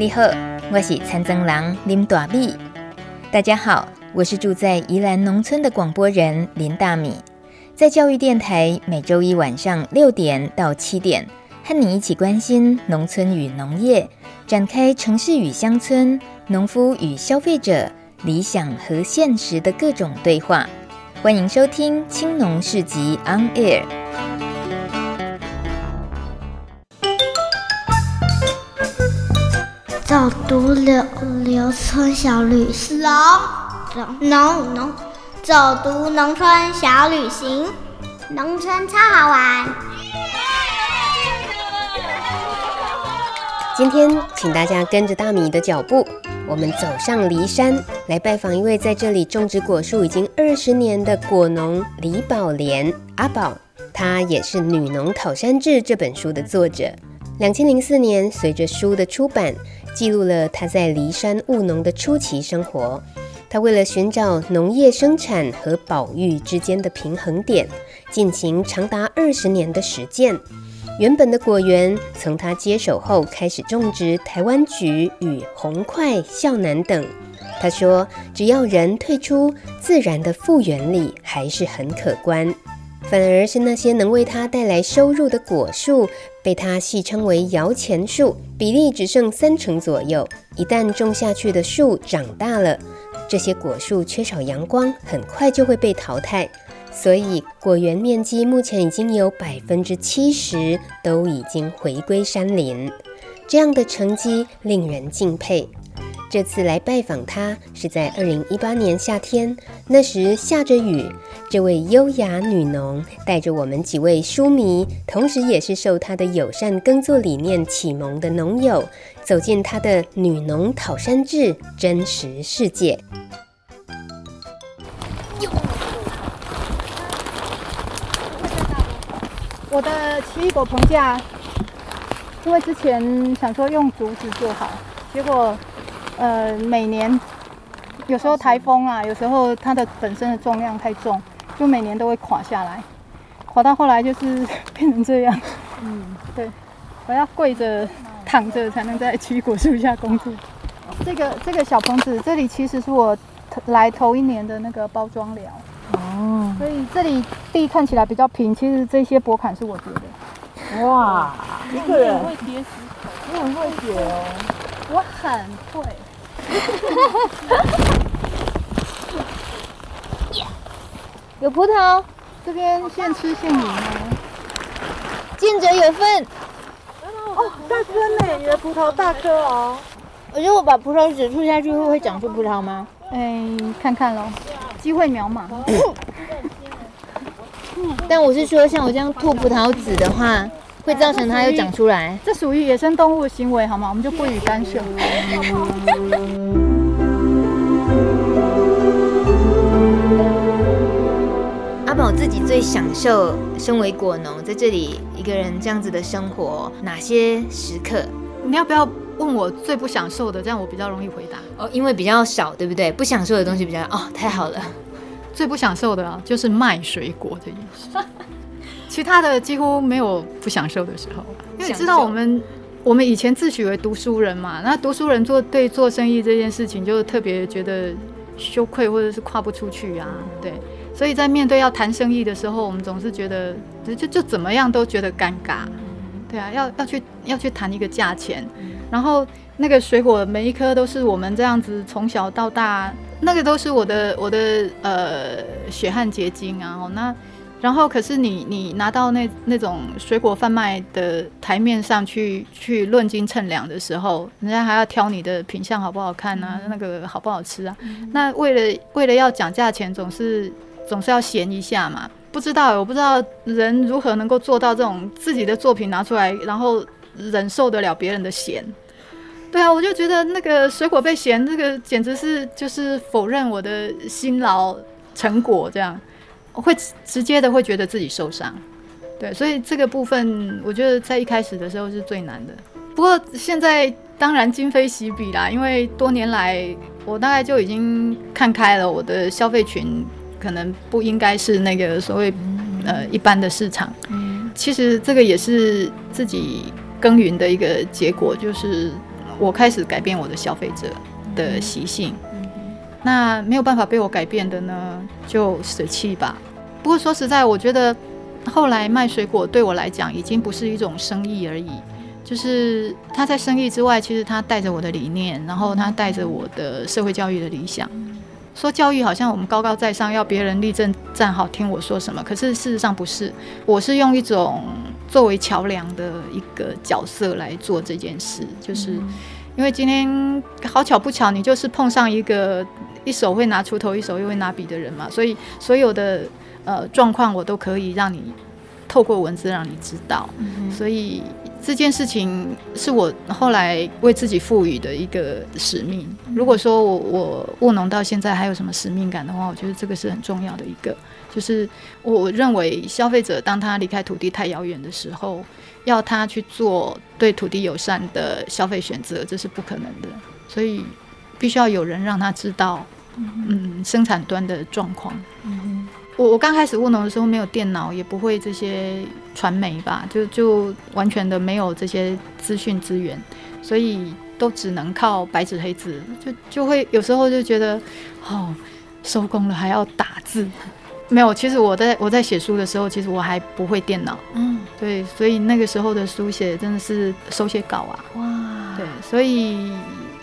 你好，我是参政郎林大米。大家好，我是住在宜兰农村的广播人林大米，在教育电台每周一晚上六点到七点，和你一起关心农村与农业，展开城市与乡村、农夫与消费者、理想和现实的各种对话。欢迎收听《青农市集 On Air》。走读留留村小旅行，农农农，走读农村小旅行，农村超好玩。今天，请大家跟着大米的脚步，我们走上梨山，来拜访一位在这里种植果树已经二十年的果农李宝莲阿宝，他也是《女农讨山志》这本书的作者。两千零四年，随着书的出版。记录了他在梨山务农的初期生活。他为了寻找农业生产和保育之间的平衡点，进行长达二十年的实践。原本的果园从他接手后开始种植台湾橘与红桧、孝楠等。他说：“只要人退出自然的复原里，还是很可观。”反而是那些能为他带来收入的果树，被他戏称为“摇钱树”，比例只剩三成左右。一旦种下去的树长大了，这些果树缺少阳光，很快就会被淘汰。所以果园面积目前已经有百分之七十都已经回归山林，这样的成绩令人敬佩。这次来拜访他是在二零一八年夏天，那时下着雨。这位优雅女农带着我们几位书迷，同时也是受她的友善耕作理念启蒙的农友，走进她的《女农讨山志》真实世界。我的奇异果棚架，因为之前想说用竹子做好，结果。呃，每年有时候台风啊，有时候它的本身的重量太重，就每年都会垮下来，垮到后来就是变成这样。嗯，对，我要跪着、躺着才能在奇异果树下工作。这个这个小棚子，这里其实是我来头一年的那个包装寮。哦。所以这里地看起来比较平，其实这些薄坎是我叠的。哇，一个人会叠石头，你很会叠哦。我很会。有葡萄，这边现吃现饮哦。见者有份。哦，大颗呢，你的葡萄大颗哦。我觉得我把葡萄籽吐下去，会不会长出葡萄吗？哎，看看喽，机会渺茫。但我是说，像我这样吐葡萄籽的话。会造成它又长出来，这属于野生动物的行为，好吗？我们就不予干涉。阿宝自己最享受身为果农，在这里一个人这样子的生活，哪些时刻？你要不要问我最不享受的？这样我比较容易回答。哦，因为比较少，对不对？不享受的东西比较哦，太好了。最不享受的啊，就是卖水果这件事。其他的几乎没有不享受的时候，因为知道我们我们以前自诩为读书人嘛，那读书人做对做生意这件事情就特别觉得羞愧或者是跨不出去啊，对，所以在面对要谈生意的时候，我们总是觉得就就就怎么样都觉得尴尬，对啊，要要去要去谈一个价钱，然后那个水果每一颗都是我们这样子从小到大，那个都是我的我的呃血汗结晶啊，哦那。然后，可是你你拿到那那种水果贩卖的台面上去去论斤称量的时候，人家还要挑你的品相好不好看啊，那个好不好吃啊？那为了为了要讲价钱，总是总是要嫌一下嘛。不知道，我不知道人如何能够做到这种自己的作品拿出来，然后忍受得了别人的嫌。对啊，我就觉得那个水果被嫌，这个简直是就是否认我的辛劳成果这样。会直接的会觉得自己受伤，对，所以这个部分我觉得在一开始的时候是最难的。不过现在当然今非昔比啦，因为多年来我大概就已经看开了，我的消费群可能不应该是那个所谓呃一般的市场。其实这个也是自己耕耘的一个结果，就是我开始改变我的消费者的习性。那没有办法被我改变的呢，就舍弃吧。不过说实在，我觉得后来卖水果对我来讲已经不是一种生意而已，就是他在生意之外，其实他带着我的理念，然后他带着我的社会教育的理想。说教育好像我们高高在上，要别人立正站好听我说什么，可是事实上不是。我是用一种作为桥梁的一个角色来做这件事，就是因为今天好巧不巧，你就是碰上一个。一手会拿锄头，一手又会拿笔的人嘛，所以所有的呃状况我都可以让你透过文字让你知道。嗯、所以这件事情是我后来为自己赋予的一个使命。如果说我我务农到现在还有什么使命感的话，我觉得这个是很重要的一个，就是我认为消费者当他离开土地太遥远的时候，要他去做对土地友善的消费选择，这是不可能的。所以。必须要有人让他知道，嗯，生产端的状况。嗯，我我刚开始务农的时候没有电脑，也不会这些传媒吧，就就完全的没有这些资讯资源，所以都只能靠白纸黑字，就就会有时候就觉得，哦，收工了还要打字，没有。其实我在我在写书的时候，其实我还不会电脑。嗯，对，所以那个时候的书写真的是手写稿啊。哇，对，所以。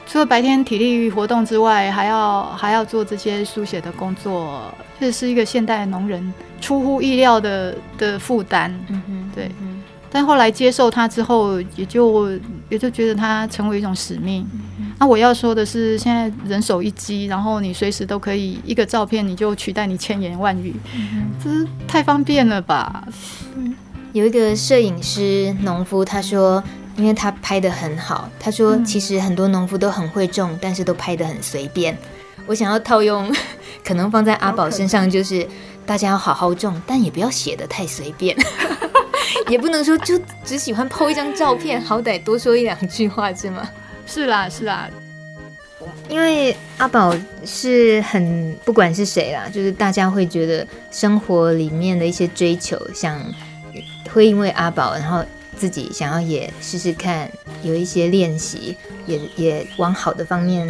除了白天体力活动之外，还要还要做这些书写的工作，这是一个现代农人出乎意料的的负担。嗯哼，对。嗯、但后来接受他之后，也就也就觉得他成为一种使命。那、我要说的是，现在人手一机，然后你随时都可以一个照片，你就取代你千言万语，嗯、这是太方便了吧？嗯、有一个摄影师农夫，他说。因为他拍的很好，他说其实很多农夫都很会种，但是都拍的很随便。我想要套用，可能放在阿宝身上，就是大家要好好种，但也不要写的太随便，也不能说就只喜欢 po 一张照片，好歹多说一两句话，是吗？是啦，是啦。因为阿宝是很不管是谁啦，就是大家会觉得生活里面的一些追求，想会因为阿宝，然后。自己想要也试试看，有一些练习，也也往好的方面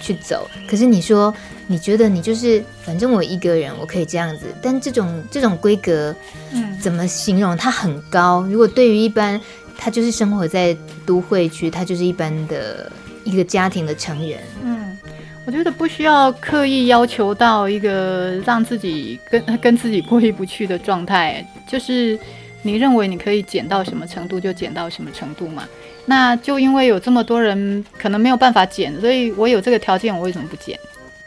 去走。可是你说，你觉得你就是反正我一个人，我可以这样子。但这种这种规格，嗯，怎么形容？它很高。如果对于一般，他就是生活在都会区，他就是一般的一个家庭的成员。嗯，我觉得不需要刻意要求到一个让自己跟 跟自己过意不去的状态，就是。你认为你可以减到什么程度就减到什么程度嘛？那就因为有这么多人可能没有办法减，所以我有这个条件，我为什么不减？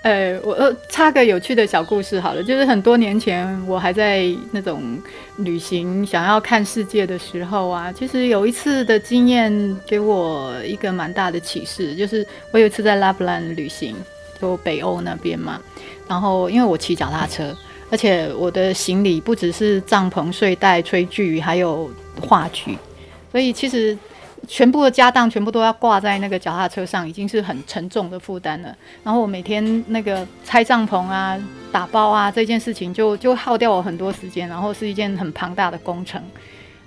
呃，我呃插个有趣的小故事好了，就是很多年前我还在那种旅行想要看世界的时候啊，其实有一次的经验给我一个蛮大的启示，就是我有一次在拉普兰旅行，就北欧那边嘛，然后因为我骑脚踏车。而且我的行李不只是帐篷、睡袋、炊具，还有话剧，所以其实全部的家当全部都要挂在那个脚踏车上，已经是很沉重的负担了。然后我每天那个拆帐篷啊、打包啊这件事情就，就耗掉我很多时间，然后是一件很庞大的工程。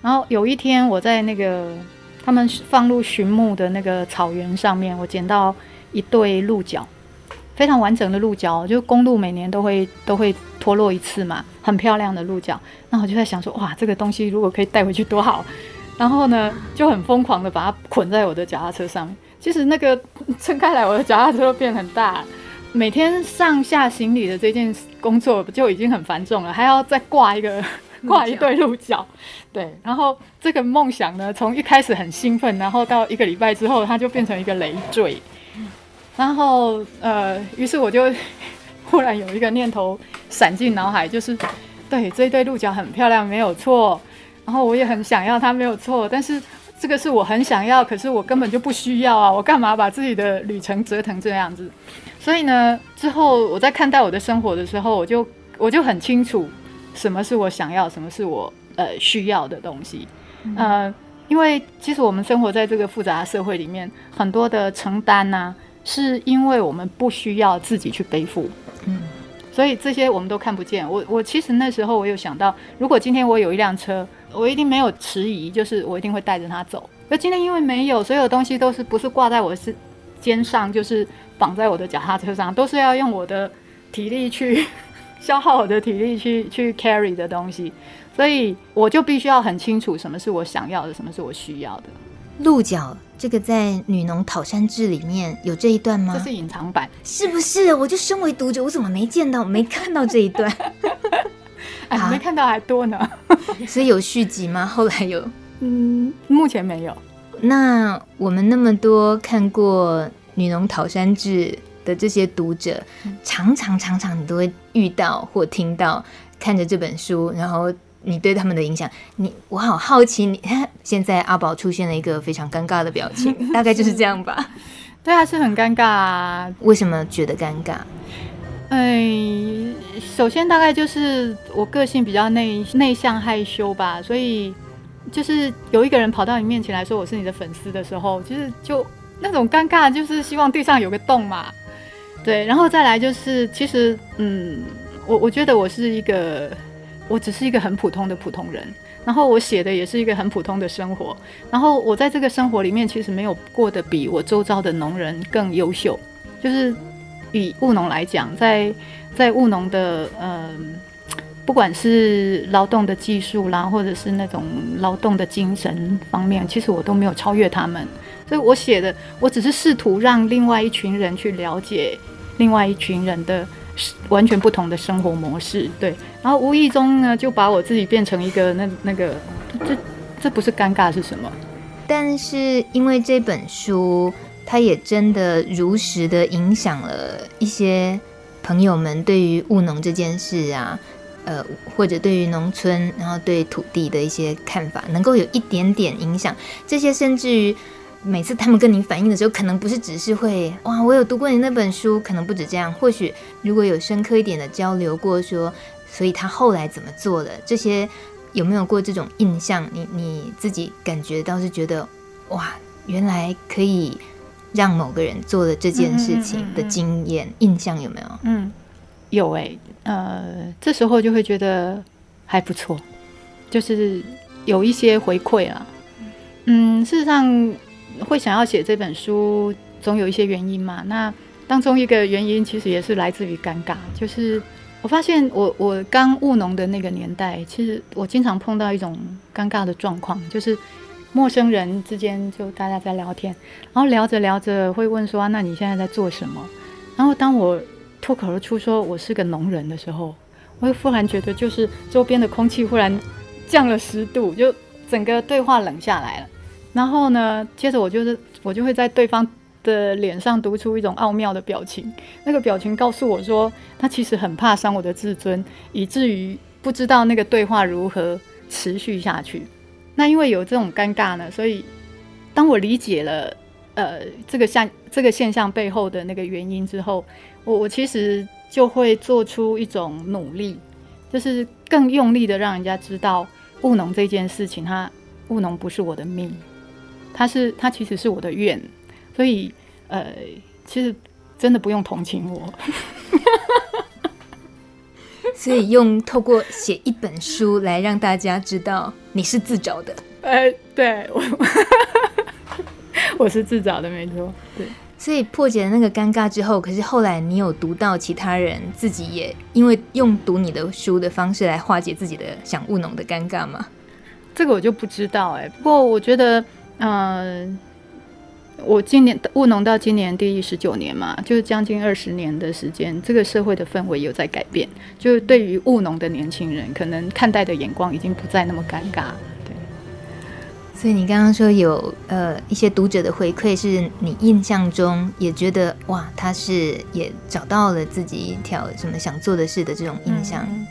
然后有一天我在那个他们放入寻牧的那个草原上面，我捡到一对鹿角。非常完整的鹿角，就公鹿每年都会都会脱落一次嘛，很漂亮的鹿角。那我就在想说，哇，这个东西如果可以带回去多好。然后呢，就很疯狂的把它捆在我的脚踏车上面。其实那个 撑开来，我的脚踏车都变很大。每天上下行李的这件工作就已经很繁重了，还要再挂一个挂一对鹿角。对，然后这个梦想呢，从一开始很兴奋，然后到一个礼拜之后，它就变成一个累赘。然后，呃，于是我就 忽然有一个念头闪进脑海，就是，对，这一对鹿角很漂亮，没有错。然后我也很想要它，没有错。但是这个是我很想要，可是我根本就不需要啊！我干嘛把自己的旅程折腾这样子？所以呢，之后我在看待我的生活的时候，我就我就很清楚什么是我想要，什么是我呃需要的东西。嗯、呃，因为其实我们生活在这个复杂的社会里面，很多的承担呐、啊。是因为我们不需要自己去背负，嗯，所以这些我们都看不见。我我其实那时候我有想到，如果今天我有一辆车，我一定没有迟疑，就是我一定会带着它走。而今天因为没有，所有东西都是不是挂在我是肩上，就是绑在我的脚踏车上，都是要用我的体力去 消耗我的体力去去 carry 的东西，所以我就必须要很清楚什么是我想要的，什么是我需要的。鹿角这个在《女农讨山志》里面有这一段吗？这是隐藏版，是不是？我就身为读者，我怎么没见到、没看到这一段？哎，没看到还多呢。所以有续集吗？后来有？嗯，目前没有。那我们那么多看过《女农讨山志》的这些读者，常常常常你都会遇到或听到，看着这本书，然后。你对他们的影响，你我好好奇你。你 现在阿宝出现了一个非常尴尬的表情，大概就是这样吧？对啊，是很尴尬啊。为什么觉得尴尬？哎，首先大概就是我个性比较内内向害羞吧，所以就是有一个人跑到你面前来说我是你的粉丝的时候，其实就那种尴尬，就是希望地上有个洞嘛。对，然后再来就是，其实嗯，我我觉得我是一个。我只是一个很普通的普通人，然后我写的也是一个很普通的生活，然后我在这个生活里面其实没有过得比我周遭的农人更优秀，就是以务农来讲，在在务农的嗯、不管是劳动的技术啦，或者是那种劳动的精神方面，其实我都没有超越他们，所以我写的我只是试图让另外一群人去了解另外一群人的。完全不同的生活模式，对，然后无意中呢，就把我自己变成一个那那个，这这不是尴尬是什么？但是因为这本书，它也真的如实的影响了一些朋友们对于务农这件事啊，呃，或者对于农村，然后对土地的一些看法，能够有一点点影响，这些甚至于。每次他们跟你反映的时候，可能不是只是会哇，我有读过你那本书，可能不止这样。或许如果有深刻一点的交流过说，说所以他后来怎么做的，这些有没有过这种印象？你你自己感觉倒是觉得哇，原来可以让某个人做了这件事情的经验、嗯嗯嗯嗯、印象有没有？嗯，有诶、欸，呃，这时候就会觉得还不错，就是有一些回馈啊。嗯，事实上。会想要写这本书，总有一些原因嘛。那当中一个原因其实也是来自于尴尬，就是我发现我我刚务农的那个年代，其实我经常碰到一种尴尬的状况，就是陌生人之间就大家在聊天，然后聊着聊着会问说，那你现在在做什么？然后当我脱口而出说我是个农人的时候，我会忽然觉得就是周边的空气忽然降了十度，就整个对话冷下来了。然后呢，接着我就是我就会在对方的脸上读出一种奥妙的表情，那个表情告诉我说，他其实很怕伤我的自尊，以至于不知道那个对话如何持续下去。那因为有这种尴尬呢，所以当我理解了呃这个现这个现象背后的那个原因之后，我我其实就会做出一种努力，就是更用力的让人家知道务农这件事情，它务农不是我的命。他是他其实是我的愿，所以呃，其实真的不用同情我，所以用透过写一本书来让大家知道你是自找的。哎、呃，对我，我是自找的，没错。对，所以破解了那个尴尬之后，可是后来你有读到其他人自己也因为用读你的书的方式来化解自己的想务农的尴尬吗？这个我就不知道哎、欸，不过我觉得。嗯，我今年务农到今年第十九年嘛，就是将近二十年的时间，这个社会的氛围有在改变。就是对于务农的年轻人，可能看待的眼光已经不再那么尴尬。对，所以你刚刚说有呃一些读者的回馈，是你印象中也觉得哇，他是也找到了自己一条什么想做的事的这种印象。嗯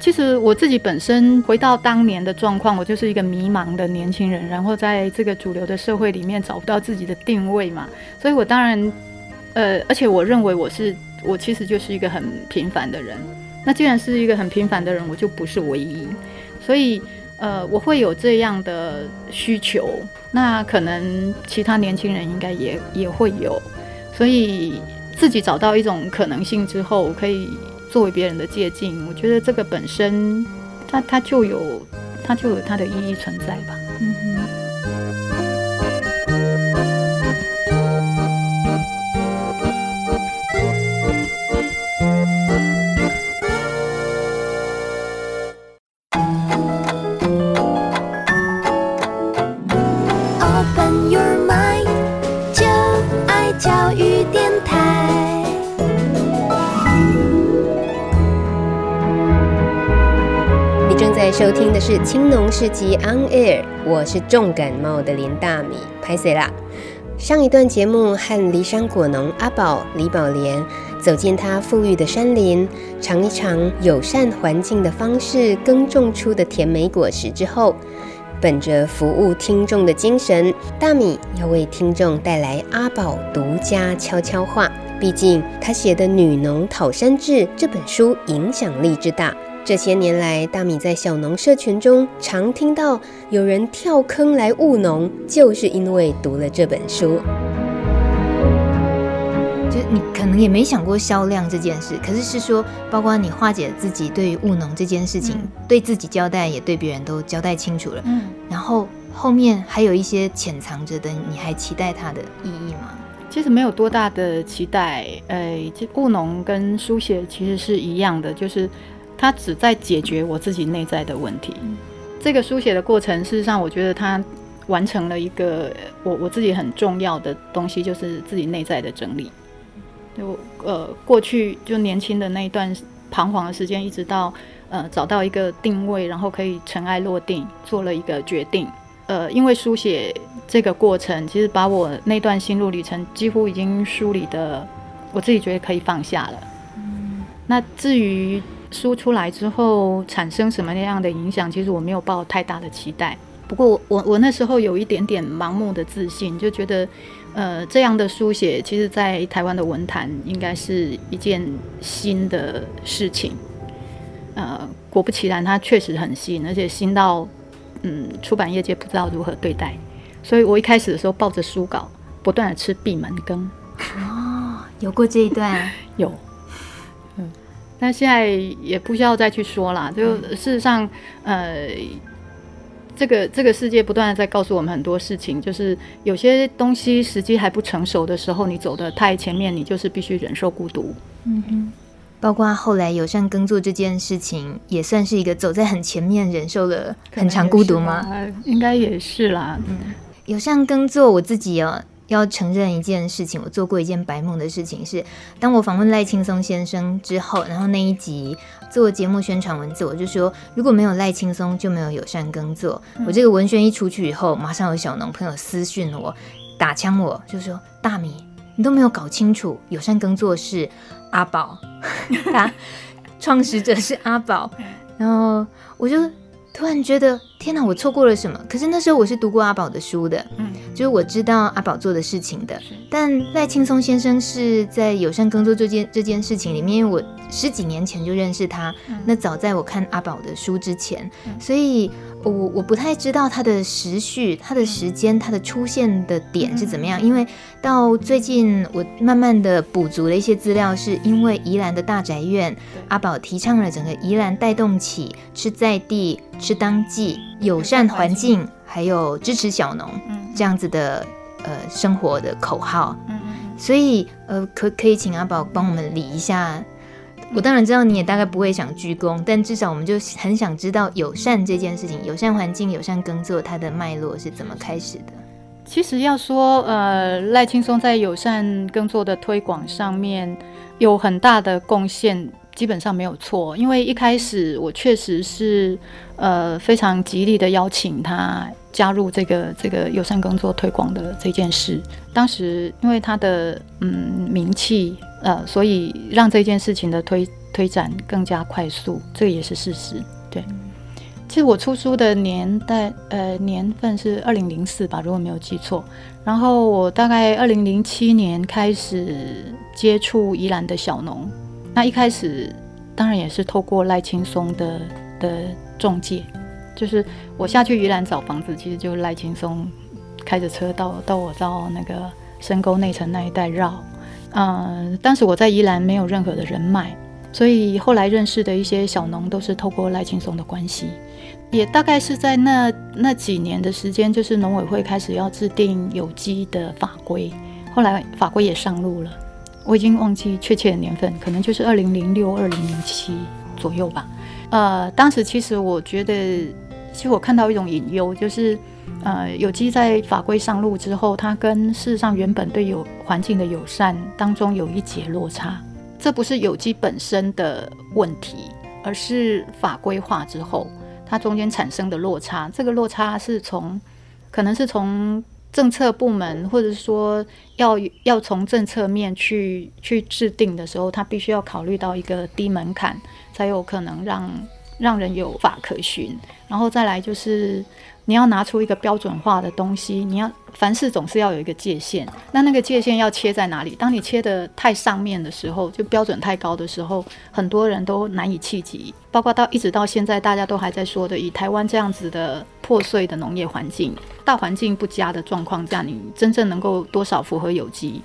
其实我自己本身回到当年的状况，我就是一个迷茫的年轻人，然后在这个主流的社会里面找不到自己的定位嘛，所以我当然，呃，而且我认为我是我其实就是一个很平凡的人。那既然是一个很平凡的人，我就不是唯一，所以呃，我会有这样的需求。那可能其他年轻人应该也也会有，所以自己找到一种可能性之后，可以。作为别人的借鉴，我觉得这个本身，它它就有，它就有它的意义存在吧。嗯。是《青农市集 On Air》，我是重感冒的林大米，拍谢啦。上一段节目和梨山果农阿宝李宝莲走进他富裕的山林，尝一尝友善环境的方式耕种出的甜美果实之后，本着服务听众的精神，大米要为听众带来阿宝独家悄悄话。毕竟他写的《女农讨山志》这本书影响力之大。这些年来，大米在小农社群中常听到有人跳坑来务农，就是因为读了这本书。就你可能也没想过销量这件事，可是是说，包括你化解自己对于务农这件事情，嗯、对自己交代，也对别人都交代清楚了。嗯，然后后面还有一些潜藏着的，你还期待它的意义吗？其实没有多大的期待。呃，这务农跟书写其实是一样的，就是。他只在解决我自己内在的问题。这个书写的过程，事实上，我觉得他完成了一个我我自己很重要的东西，就是自己内在的整理。就呃，过去就年轻的那一段彷徨的时间，一直到呃找到一个定位，然后可以尘埃落定，做了一个决定。呃，因为书写这个过程，其实把我那段心路旅程几乎已经梳理的，我自己觉得可以放下了。那至于。书出来之后产生什么样的影响？其实我没有抱太大的期待。不过我我那时候有一点点盲目的自信，就觉得，呃，这样的书写，其实在台湾的文坛应该是一件新的事情。呃，果不其然，它确实很新，而且新到，嗯，出版业界不知道如何对待。所以我一开始的时候抱着书稿，不断的吃闭门羹。哦，有过这一段？有。那现在也不需要再去说了，就事实上，呃，这个这个世界不断的在告诉我们很多事情，就是有些东西时机还不成熟的时候，你走的太前面，你就是必须忍受孤独。嗯哼，包括后来友善耕作这件事情，也算是一个走在很前面，忍受了很长孤独吗？应该也是啦。嗯，友善耕作，我自己哦。要承认一件事情，我做过一件白梦的事情，是当我访问赖青松先生之后，然后那一集做节目宣传文字，我就说如果没有赖青松，就没有友善耕作。嗯、我这个文宣一出去以后，马上有小农朋友私讯我，打枪我，就说大米，你都没有搞清楚，友善耕作是阿宝，他创始者是阿宝，然后我就。突然觉得天哪，我错过了什么？可是那时候我是读过阿宝的书的，嗯，就是我知道阿宝做的事情的。但赖青松先生是在友善耕作这件这件事情里面，因为我十几年前就认识他，那早在我看阿宝的书之前，所以。我我不太知道它的时序、它的时间、它的出现的点是怎么样，因为到最近我慢慢的补足了一些资料，是因为宜兰的大宅院阿宝提倡了整个宜兰带动起吃在地、吃当季、友善环境，还有支持小农这样子的呃生活的口号，所以呃可可以请阿宝帮我们理一下。我当然知道你也大概不会想鞠躬，但至少我们就很想知道友善这件事情，友善环境、友善耕作它的脉络是怎么开始的。其实要说，呃，赖青松在友善耕作的推广上面有很大的贡献，基本上没有错。因为一开始我确实是呃非常极力的邀请他加入这个这个友善耕作推广的这件事。当时因为他的嗯名气。呃，所以让这件事情的推推展更加快速，这个也是事实。对，其实我出书的年代，呃，年份是二零零四吧，如果没有记错。然后我大概二零零七年开始接触宜兰的小农，那一开始当然也是透过赖青松的的中介，就是我下去宜兰找房子，其实就赖青松开着车到到我到那个深沟内城那一带绕。嗯、当时我在宜兰没有任何的人脉，所以后来认识的一些小农都是透过赖青松的关系，也大概是在那那几年的时间，就是农委会开始要制定有机的法规，后来法规也上路了，我已经忘记确切的年份，可能就是二零零六、二零零七左右吧。呃，当时其实我觉得，其实我看到一种隐忧，就是。呃，有机在法规上路之后，它跟事实上原本对有环境的友善当中有一节落差。这不是有机本身的问题，而是法规化之后，它中间产生的落差，这个落差是从可能是从政策部门，或者说要要从政策面去去制定的时候，它必须要考虑到一个低门槛，才有可能让让人有法可循，然后再来就是。你要拿出一个标准化的东西，你要凡事总是要有一个界限，那那个界限要切在哪里？当你切得太上面的时候，就标准太高的时候，很多人都难以企及。包括到一直到现在，大家都还在说的，以台湾这样子的破碎的农业环境、大环境不佳的状况下，你真正能够多少符合有机？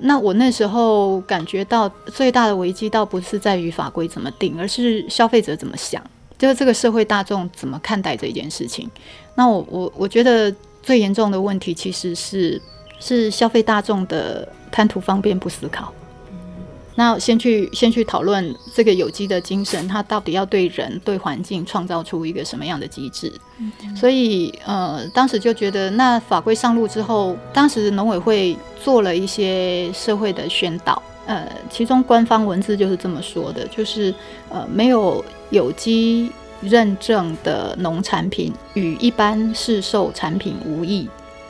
那我那时候感觉到最大的危机，倒不是在于法规怎么定，而是消费者怎么想。就是这个社会大众怎么看待这件事情？那我我我觉得最严重的问题其实是是消费大众的贪图方便不思考。那先去先去讨论这个有机的精神，它到底要对人对环境创造出一个什么样的机制？所以呃，当时就觉得那法规上路之后，当时农委会做了一些社会的宣导。呃，其中官方文字就是这么说的，就是呃，没有有机认证的农产品与一般市售产品无异。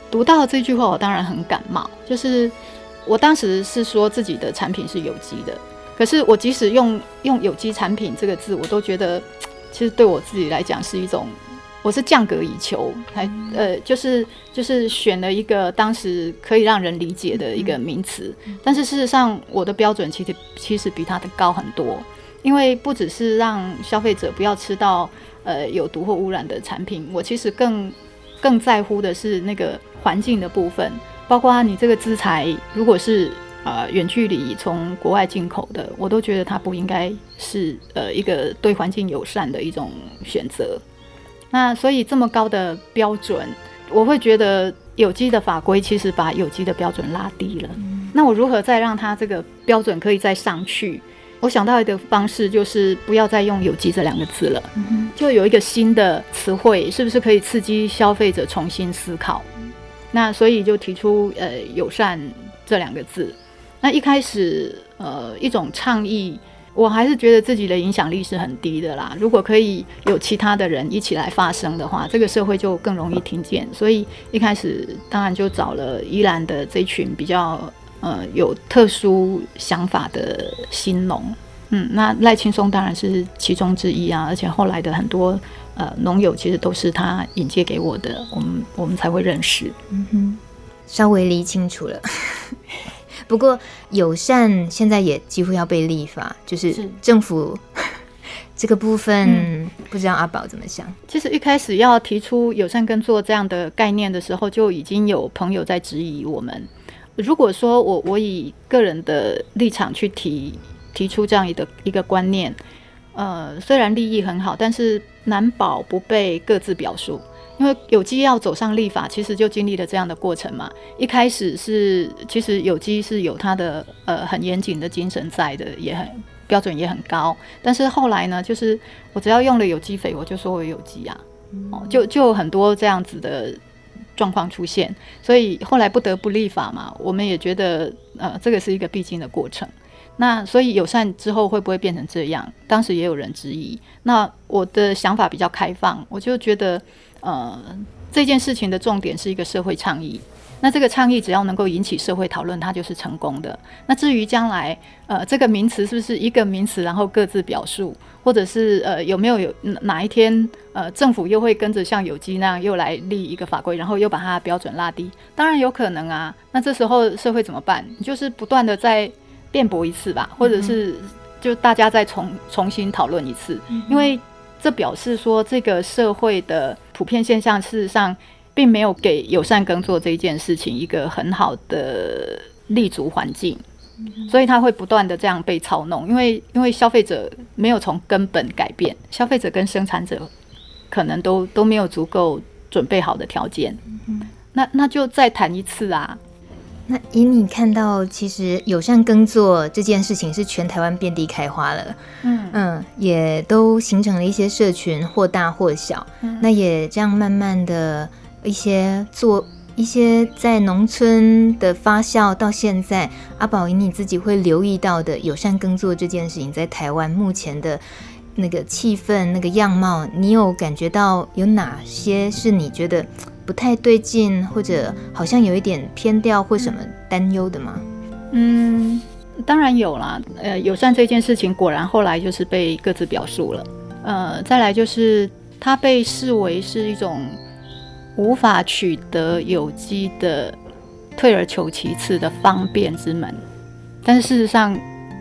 读到这句话，我当然很感冒。就是我当时是说自己的产品是有机的，可是我即使用用有机产品这个字，我都觉得 其实对我自己来讲是一种。我是降格以求，还呃，就是就是选了一个当时可以让人理解的一个名词，但是事实上我的标准其实其实比它的高很多，因为不只是让消费者不要吃到呃有毒或污染的产品，我其实更更在乎的是那个环境的部分，包括你这个资材如果是呃远距离从国外进口的，我都觉得它不应该是呃一个对环境友善的一种选择。那所以这么高的标准，我会觉得有机的法规其实把有机的标准拉低了。那我如何再让它这个标准可以再上去？我想到一个方式，就是不要再用有机这两个字了，就有一个新的词汇，是不是可以刺激消费者重新思考？那所以就提出呃友善这两个字。那一开始呃一种倡议。我还是觉得自己的影响力是很低的啦。如果可以有其他的人一起来发声的话，这个社会就更容易听见。所以一开始当然就找了宜兰的这群比较呃有特殊想法的新农。嗯，那赖青松当然是其中之一啊。而且后来的很多呃农友其实都是他引荐给我的，我们我们才会认识。嗯哼，稍微理清楚了。不过友善现在也几乎要被立法，就是政府是 这个部分，嗯、不知道阿宝怎么想？其实一开始要提出友善耕作这样的概念的时候，就已经有朋友在质疑我们。如果说我我以个人的立场去提提出这样一个一个观念，呃，虽然利益很好，但是难保不被各自表述。因为有机要走上立法，其实就经历了这样的过程嘛。一开始是，其实有机是有它的呃很严谨的精神在的，也很标准也很高。但是后来呢，就是我只要用了有机肥，我就说我有机啊，哦，就就很多这样子的状况出现。所以后来不得不立法嘛。我们也觉得呃这个是一个必经的过程。那所以友善之后会不会变成这样？当时也有人质疑。那我的想法比较开放，我就觉得。呃，这件事情的重点是一个社会倡议。那这个倡议只要能够引起社会讨论，它就是成功的。那至于将来，呃，这个名词是不是一个名词，然后各自表述，或者是呃有没有有哪一天，呃，政府又会跟着像有机那样又来立一个法规，然后又把它标准拉低？当然有可能啊。那这时候社会怎么办？你就是不断的在辩驳一次吧，或者是就大家再重重新讨论一次，因为。这表示说，这个社会的普遍现象，事实上并没有给友善耕作这一件事情一个很好的立足环境，所以它会不断的这样被操弄。因为因为消费者没有从根本改变，消费者跟生产者可能都都没有足够准备好的条件。那那就再谈一次啊。那以你看到，其实友善耕作这件事情是全台湾遍地开花了，嗯。嗯，也都形成了一些社群，或大或小。嗯、那也这样慢慢的一些做一些在农村的发酵，到现在，阿宝以你自己会留意到的友善耕作这件事情，在台湾目前的那个气氛、那个样貌，你有感觉到有哪些是你觉得不太对劲，或者好像有一点偏调或什么担忧的吗？嗯，当然有啦。呃，友善这件事情果然后来就是被各自表述了。呃，再来就是它被视为是一种无法取得有机的，退而求其次的方便之门。但是事实上，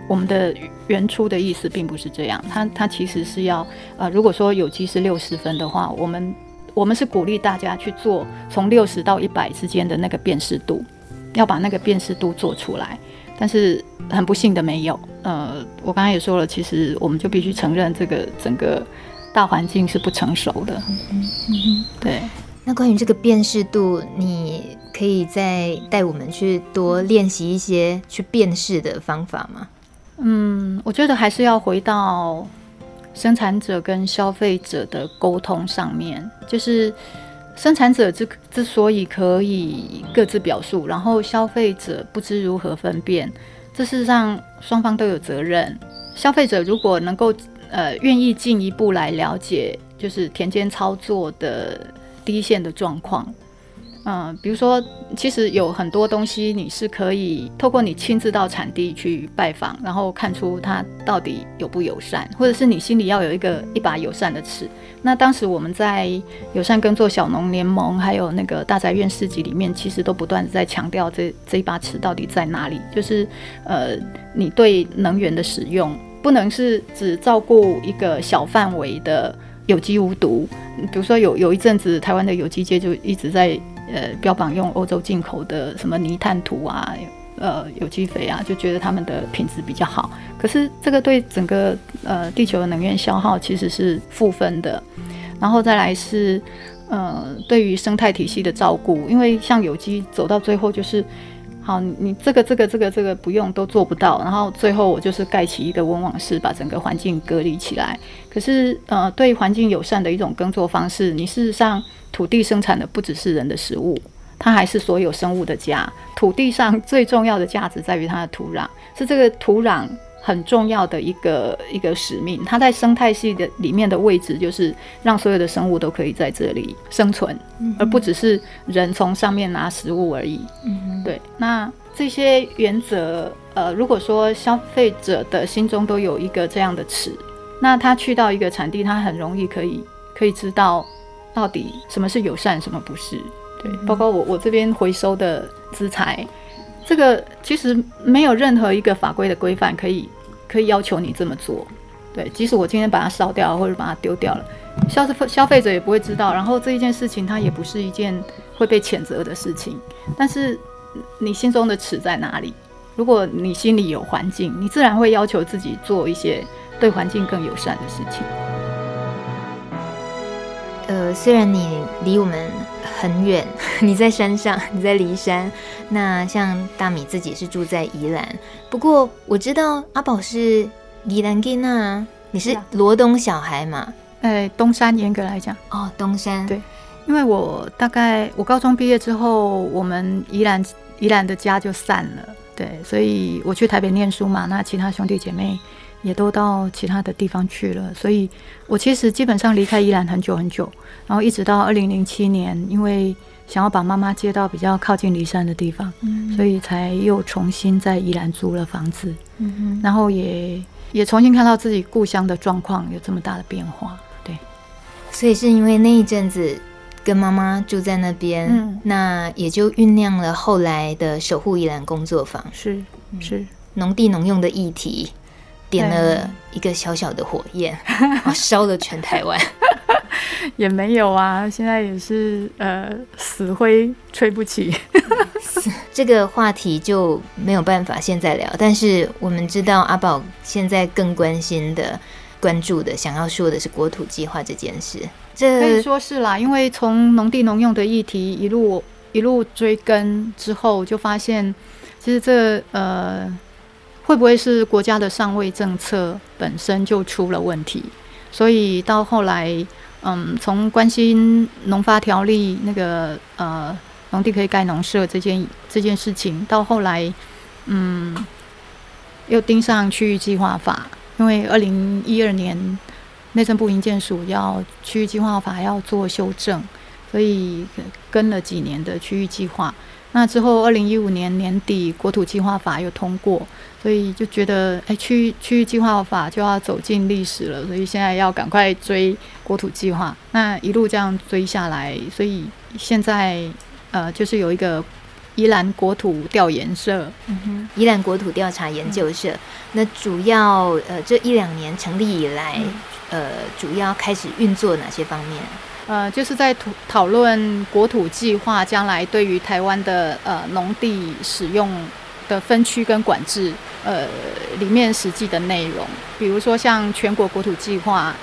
我们的原初的意思并不是这样。它它其实是要呃，如果说有机是六十分的话，我们我们是鼓励大家去做从六十到一百之间的那个辨识度，要把那个辨识度做出来。但是很不幸的没有。呃，我刚才也说了，其实我们就必须承认这个整个大环境是不成熟的。嗯嗯，对。那关于这个辨识度，你可以再带我们去多练习一些去辨识的方法吗？嗯，我觉得还是要回到生产者跟消费者的沟通上面，就是生产者之之所以可以各自表述，然后消费者不知如何分辨，这事实上双方都有责任。消费者如果能够呃愿意进一步来了解，就是田间操作的第一线的状况。嗯，比如说，其实有很多东西你是可以透过你亲自到产地去拜访，然后看出它到底友不友善，或者是你心里要有一个一把友善的尺。那当时我们在友善耕作小农联盟，还有那个大宅院市集里面，其实都不断在强调这这一把尺到底在哪里。就是呃，你对能源的使用不能是只照顾一个小范围的有机无毒。比如说有有一阵子台湾的有机界就一直在。呃，标榜用欧洲进口的什么泥炭土啊，呃，有机肥啊，就觉得他们的品质比较好。可是这个对整个呃地球的能源消耗其实是负分的。然后再来是呃，对于生态体系的照顾，因为像有机走到最后就是，好，你这个这个这个这个不用都做不到，然后最后我就是盖起一个温网室，把整个环境隔离起来。可是呃，对环境友善的一种耕作方式，你事实上。土地生产的不只是人的食物，它还是所有生物的家。土地上最重要的价值在于它的土壤，是这个土壤很重要的一个一个使命。它在生态系的里面的位置，就是让所有的生物都可以在这里生存，而不只是人从上面拿食物而已。嗯，对。那这些原则，呃，如果说消费者的心中都有一个这样的尺，那他去到一个产地，他很容易可以可以知道。到底什么是友善，什么不是？对，包括我我这边回收的资材，这个其实没有任何一个法规的规范可以可以要求你这么做。对，即使我今天把它烧掉或者把它丢掉了，消费消费者也不会知道。然后这一件事情它也不是一件会被谴责的事情。但是你心中的尺在哪里？如果你心里有环境，你自然会要求自己做一些对环境更友善的事情。呃，虽然你离我们很远，你在山上，你在梨山。那像大米自己是住在宜兰，不过我知道阿宝是宜兰囡仔，你是罗东小孩嘛？哎，东山严格来讲，哦，东山。对，因为我大概我高中毕业之后，我们宜兰宜兰的家就散了，对，所以我去台北念书嘛，那其他兄弟姐妹。也都到其他的地方去了，所以我其实基本上离开宜兰很久很久，然后一直到二零零七年，因为想要把妈妈接到比较靠近离山的地方，嗯，所以才又重新在宜兰租了房子，嗯，然后也也重新看到自己故乡的状况有这么大的变化，对，所以是因为那一阵子跟妈妈住在那边，嗯，那也就酝酿了后来的守护宜兰工作坊，是是。农地农用的议题。点了一个小小的火焰，烧了全台湾，也没有啊，现在也是呃死灰吹不起。这个话题就没有办法现在聊，但是我们知道阿宝现在更关心的、关注的、想要说的是国土计划这件事。这可以说是啦，因为从农地农用的议题一路一路追根之后，就发现其实这呃。会不会是国家的上位政策本身就出了问题？所以到后来，嗯，从关心农发条例那个呃农地可以盖农舍这件这件事情，到后来，嗯，又盯上区域计划法，因为二零一二年内政部营建署要区域计划法要做修正，所以跟了几年的区域计划。那之后，二零一五年年底国土计划法又通过，所以就觉得，哎，区区域计划法就要走进历史了，所以现在要赶快追国土计划。那一路这样追下来，所以现在呃，就是有一个宜兰国土调研社，嗯哼，宜兰国土调查研究社。嗯、那主要呃，这一两年成立以来，嗯、呃，主要开始运作哪些方面？呃，就是在讨讨论国土计划将来对于台湾的呃农地使用的分区跟管制，呃里面实际的内容，比如说像全国国土计划，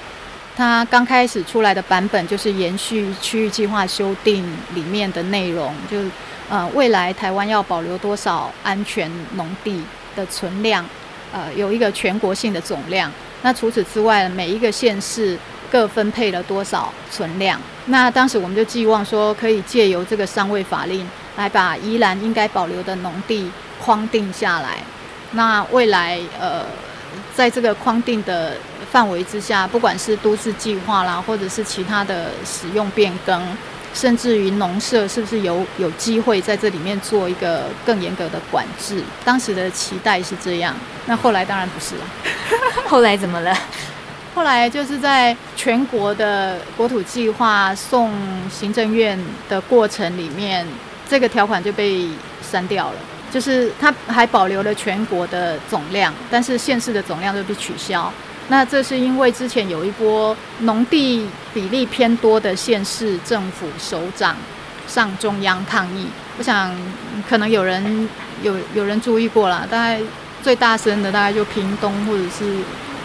它刚开始出来的版本就是延续区域计划修订里面的内容，就呃未来台湾要保留多少安全农地的存量，呃有一个全国性的总量。那除此之外，每一个县市。各分配了多少存量？那当时我们就寄望说，可以借由这个上位法令来把宜兰应该保留的农地框定下来。那未来呃，在这个框定的范围之下，不管是都市计划啦，或者是其他的使用变更，甚至于农舍，是不是有有机会在这里面做一个更严格的管制？当时的期待是这样。那后来当然不是了。后来怎么了？后来就是在全国的国土计划送行政院的过程里面，这个条款就被删掉了。就是它还保留了全国的总量，但是县市的总量就被取消。那这是因为之前有一波农地比例偏多的县市政府首长上中央抗议。我想可能有人有有人注意过了，大概最大声的大概就屏东或者是。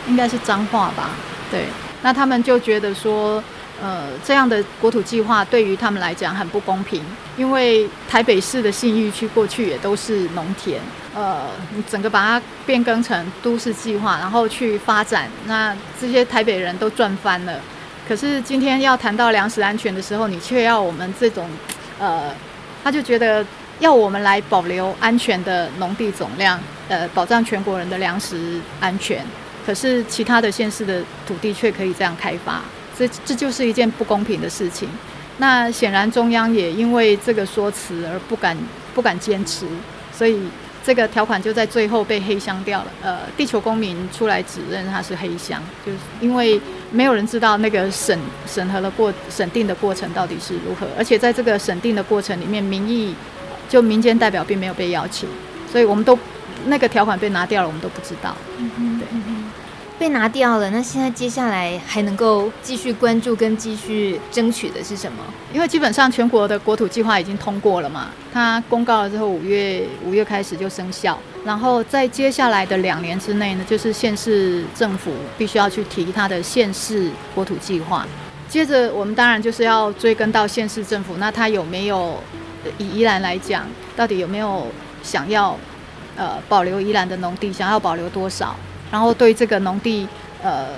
应该是彰化吧，对，那他们就觉得说，呃，这样的国土计划对于他们来讲很不公平，因为台北市的信义区过去也都是农田，呃，你整个把它变更成都市计划，然后去发展，那这些台北人都赚翻了。可是今天要谈到粮食安全的时候，你却要我们这种，呃，他就觉得要我们来保留安全的农地总量，呃，保障全国人的粮食安全。可是其他的县市的土地却可以这样开发，这这就是一件不公平的事情。那显然中央也因为这个说辞而不敢不敢坚持，所以这个条款就在最后被黑箱掉了。呃，地球公民出来指认它是黑箱，就是因为没有人知道那个审审核的过审定的过程到底是如何，而且在这个审定的过程里面，民意就民间代表并没有被邀请，所以我们都那个条款被拿掉了，我们都不知道。嗯对。被拿掉了，那现在接下来还能够继续关注跟继续争取的是什么？因为基本上全国的国土计划已经通过了嘛，它公告了之后，五月五月开始就生效，然后在接下来的两年之内呢，就是县市政府必须要去提它的县市国土计划。接着我们当然就是要追根到县市政府，那他有没有以宜兰来讲，到底有没有想要呃保留宜兰的农地，想要保留多少？然后对这个农地，呃，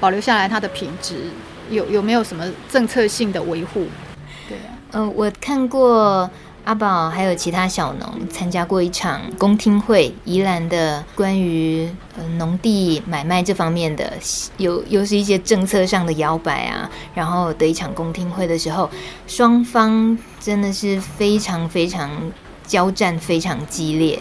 保留下来它的品质，有有没有什么政策性的维护？对啊，嗯、呃，我看过阿宝还有其他小农参加过一场公听会，宜兰的关于呃农地买卖这方面的，有又是一些政策上的摇摆啊，然后的一场公听会的时候，双方真的是非常非常交战，非常激烈。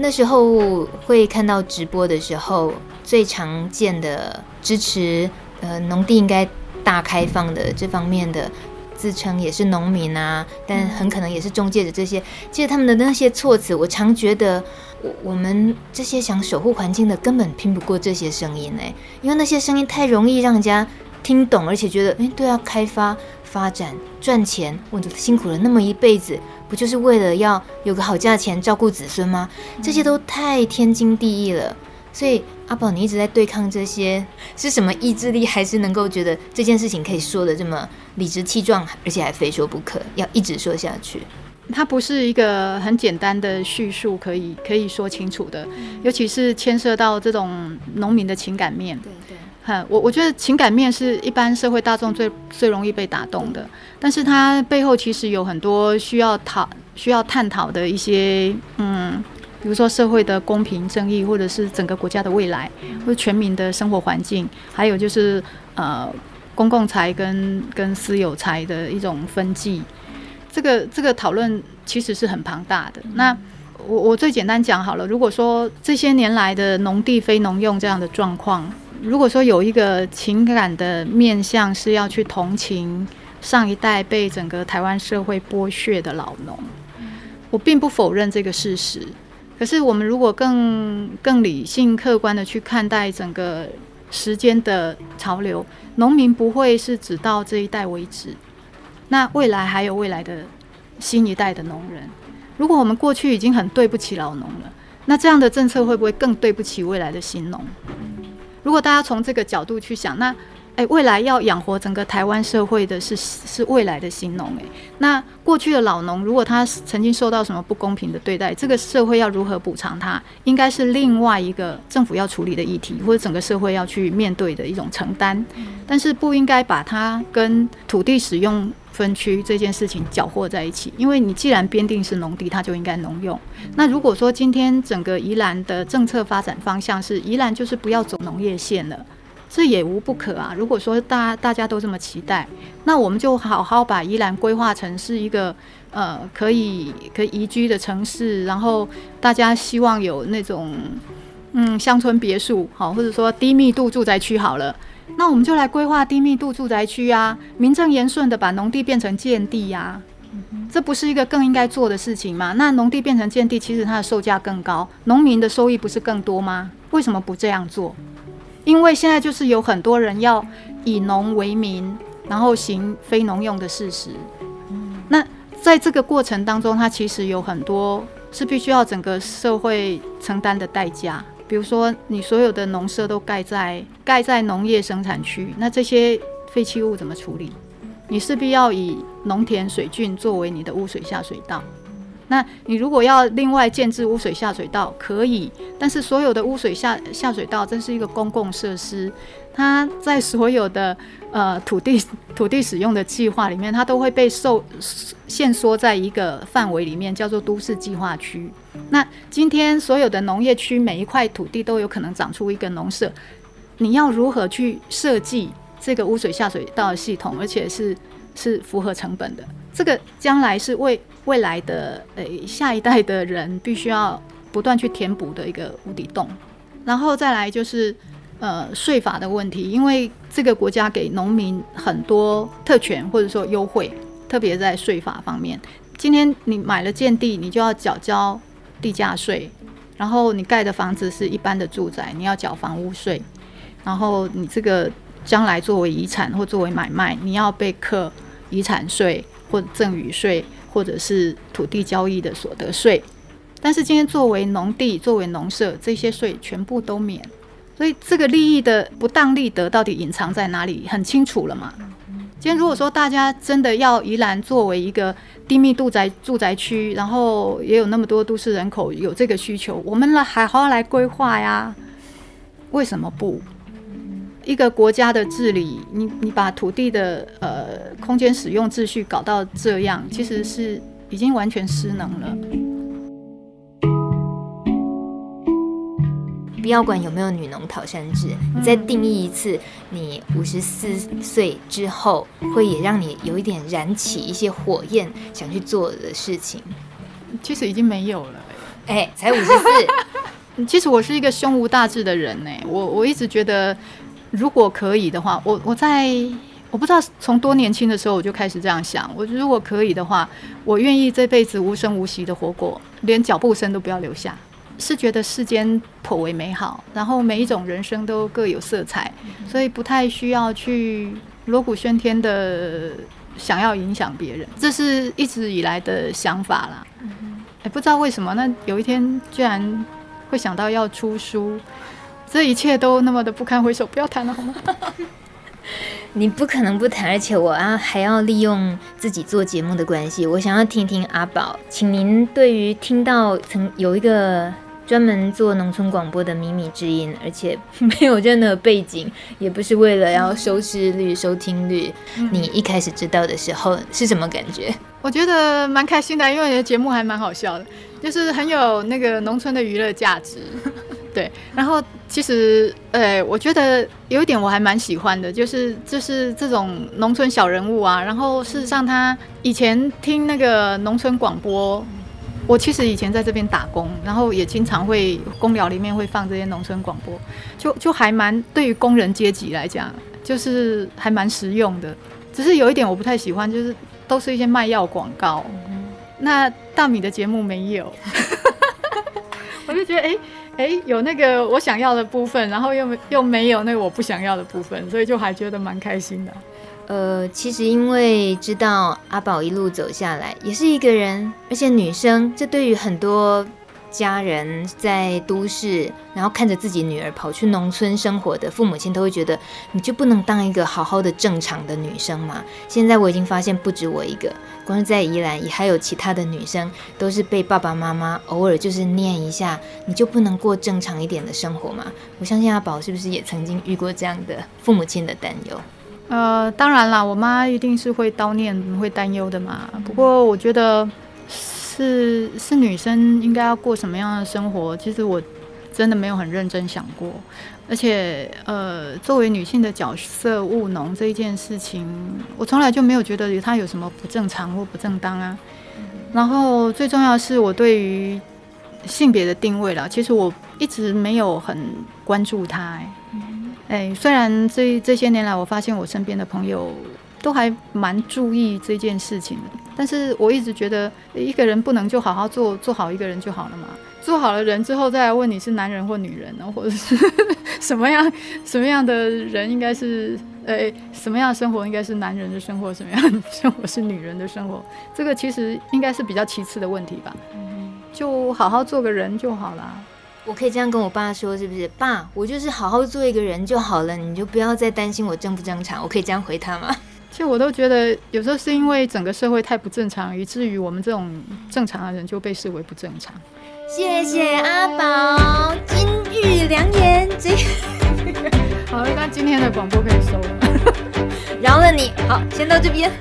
那时候会看到直播的时候，最常见的支持呃农地应该大开放的这方面的自称也是农民啊，但很可能也是中介的这些，其实他们的那些措辞，我常觉得我我们这些想守护环境的根本拼不过这些声音哎，因为那些声音太容易让人家听懂，而且觉得哎对啊，开发发展赚钱，我辛苦了那么一辈子。不就是为了要有个好价钱照顾子孙吗？这些都太天经地义了。所以阿宝，你一直在对抗这些，是什么意志力？还是能够觉得这件事情可以说的这么理直气壮，而且还非说不可，要一直说下去？它不是一个很简单的叙述可以可以说清楚的，尤其是牵涉到这种农民的情感面。对对。我我觉得情感面是一般社会大众最最容易被打动的，但是它背后其实有很多需要讨需要探讨的一些嗯比如说社会的公平正义，或者是整个国家的未来，或者全民的生活环境，还有就是呃公共财跟跟私有财的一种分际，这个这个讨论其实是很庞大的。那我我最简单讲好了，如果说这些年来的农地非农用这样的状况，如果说有一个情感的面向是要去同情上一代被整个台湾社会剥削的老农，我并不否认这个事实。可是，我们如果更更理性、客观的去看待整个时间的潮流，农民不会是只到这一代为止。那未来还有未来的新一代的农人。如果我们过去已经很对不起老农了，那这样的政策会不会更对不起未来的新农？如果大家从这个角度去想，那。诶，未来要养活整个台湾社会的是是未来的新农。诶，那过去的老农，如果他曾经受到什么不公平的对待，这个社会要如何补偿他，应该是另外一个政府要处理的议题，或者整个社会要去面对的一种承担。但是不应该把它跟土地使用分区这件事情搅和在一起，因为你既然编定是农地，它就应该农用。那如果说今天整个宜兰的政策发展方向是宜兰就是不要走农业线了。这也无不可啊！如果说大大家都这么期待，那我们就好好把宜兰规划成是一个呃可以可以宜居的城市，然后大家希望有那种嗯乡村别墅好，或者说低密度住宅区好了，那我们就来规划低密度住宅区啊，名正言顺的把农地变成建地呀，这不是一个更应该做的事情吗？那农地变成建地，其实它的售价更高，农民的收益不是更多吗？为什么不这样做？因为现在就是有很多人要以农为名，然后行非农用的事实。那在这个过程当中，它其实有很多是必须要整个社会承担的代价。比如说，你所有的农舍都盖在盖在农业生产区，那这些废弃物怎么处理？你势必要以农田水圳作为你的污水下水道。那你如果要另外建置污水下水道，可以，但是所有的污水下下水道，这是一个公共设施，它在所有的呃土地土地使用的计划里面，它都会被受限缩在一个范围里面，叫做都市计划区。那今天所有的农业区，每一块土地都有可能长出一个农舍，你要如何去设计这个污水下水道系统，而且是是符合成本的？这个将来是为未来的呃下一代的人必须要不断去填补的一个无底洞，然后再来就是呃税法的问题，因为这个国家给农民很多特权或者说优惠，特别在税法方面。今天你买了建地，你就要缴交地价税，然后你盖的房子是一般的住宅，你要缴房屋税，然后你这个将来作为遗产或作为买卖，你要被课遗产税。或赠与税，或者是土地交易的所得税，但是今天作为农地、作为农舍，这些税全部都免，所以这个利益的不当利得到底隐藏在哪里？很清楚了嘛。今天如果说大家真的要宜兰作为一个低密度宅住宅区，然后也有那么多都市人口有这个需求，我们来好好来规划呀，为什么不？一个国家的治理，你你把土地的呃空间使用秩序搞到这样，其实是已经完全失能了。不要管有没有女农讨山制，你再定义一次，你五十四岁之后会也让你有一点燃起一些火焰，想去做的事情，其实已经没有了。哎，才五十四。其实我是一个胸无大志的人呢，我我一直觉得。如果可以的话，我我在我不知道从多年轻的时候我就开始这样想。我如果可以的话，我愿意这辈子无声无息的活过，连脚步声都不要留下。是觉得世间颇为美好，然后每一种人生都各有色彩，所以不太需要去锣鼓喧天的想要影响别人。这是一直以来的想法啦。哎，不知道为什么，那有一天居然会想到要出书。这一切都那么的不堪回首，不要谈了好吗？你不可能不谈，而且我啊还要利用自己做节目的关系，我想要听听阿宝，请您对于听到曾有一个专门做农村广播的靡靡之音，而且 没有任何背景，也不是为了要收视率、收听率，你一开始知道的时候是什么感觉？我觉得蛮开心的，因为你的节目还蛮好笑的，就是很有那个农村的娱乐价值。对，然后其实，呃，我觉得有一点我还蛮喜欢的，就是就是这种农村小人物啊。然后事实上，他以前听那个农村广播，我其实以前在这边打工，然后也经常会工寮里面会放这些农村广播，就就还蛮对于工人阶级来讲，就是还蛮实用的。只是有一点我不太喜欢，就是都是一些卖药广告。那大米的节目没有，我就觉得哎。诶哎，有那个我想要的部分，然后又又没有那个我不想要的部分，所以就还觉得蛮开心的。呃，其实因为知道阿宝一路走下来也是一个人，而且女生，这对于很多。家人在都市，然后看着自己女儿跑去农村生活的父母亲，都会觉得你就不能当一个好好的正常的女生吗？现在我已经发现，不止我一个，光是在宜兰也还有其他的女生，都是被爸爸妈妈偶尔就是念一下，你就不能过正常一点的生活吗？我相信阿宝是不是也曾经遇过这样的父母亲的担忧？呃，当然啦，我妈一定是会叨念、会担忧的嘛。不过我觉得。是是女生应该要过什么样的生活？其实我真的没有很认真想过，而且呃，作为女性的角色务农这一件事情，我从来就没有觉得它有什么不正常或不正当啊。然后最重要是我对于性别的定位啦，其实我一直没有很关注它，哎，虽然这这些年来，我发现我身边的朋友。都还蛮注意这件事情的，但是我一直觉得一个人不能就好好做做好一个人就好了嘛，做好了人之后再来问你是男人或女人呢，或者是 什么样什么样的人应该是呃什么样的生活应该是男人的生活，什么样的生活是女人的生活，这个其实应该是比较其次的问题吧，就好好做个人就好了。我可以这样跟我爸说，是不是？爸，我就是好好做一个人就好了，你就不要再担心我正不正常。我可以这样回他吗？其实我都觉得，有时候是因为整个社会太不正常，以至于我们这种正常的人就被视为不正常。谢谢阿宝，金玉良言。这 好，那今天的广播可以收了，饶了你。好，先到这边。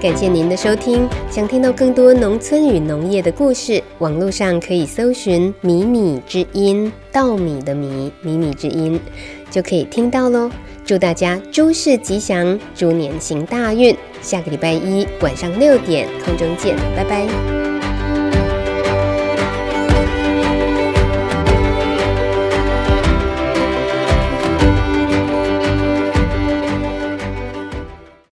感谢您的收听。想听到更多农村与农业的故事，网络上可以搜寻“米米之音”，稻米的米，米米之音。就可以听到喽！祝大家诸事吉祥，猪年行大运！下个礼拜一晚上六点空中见，拜拜。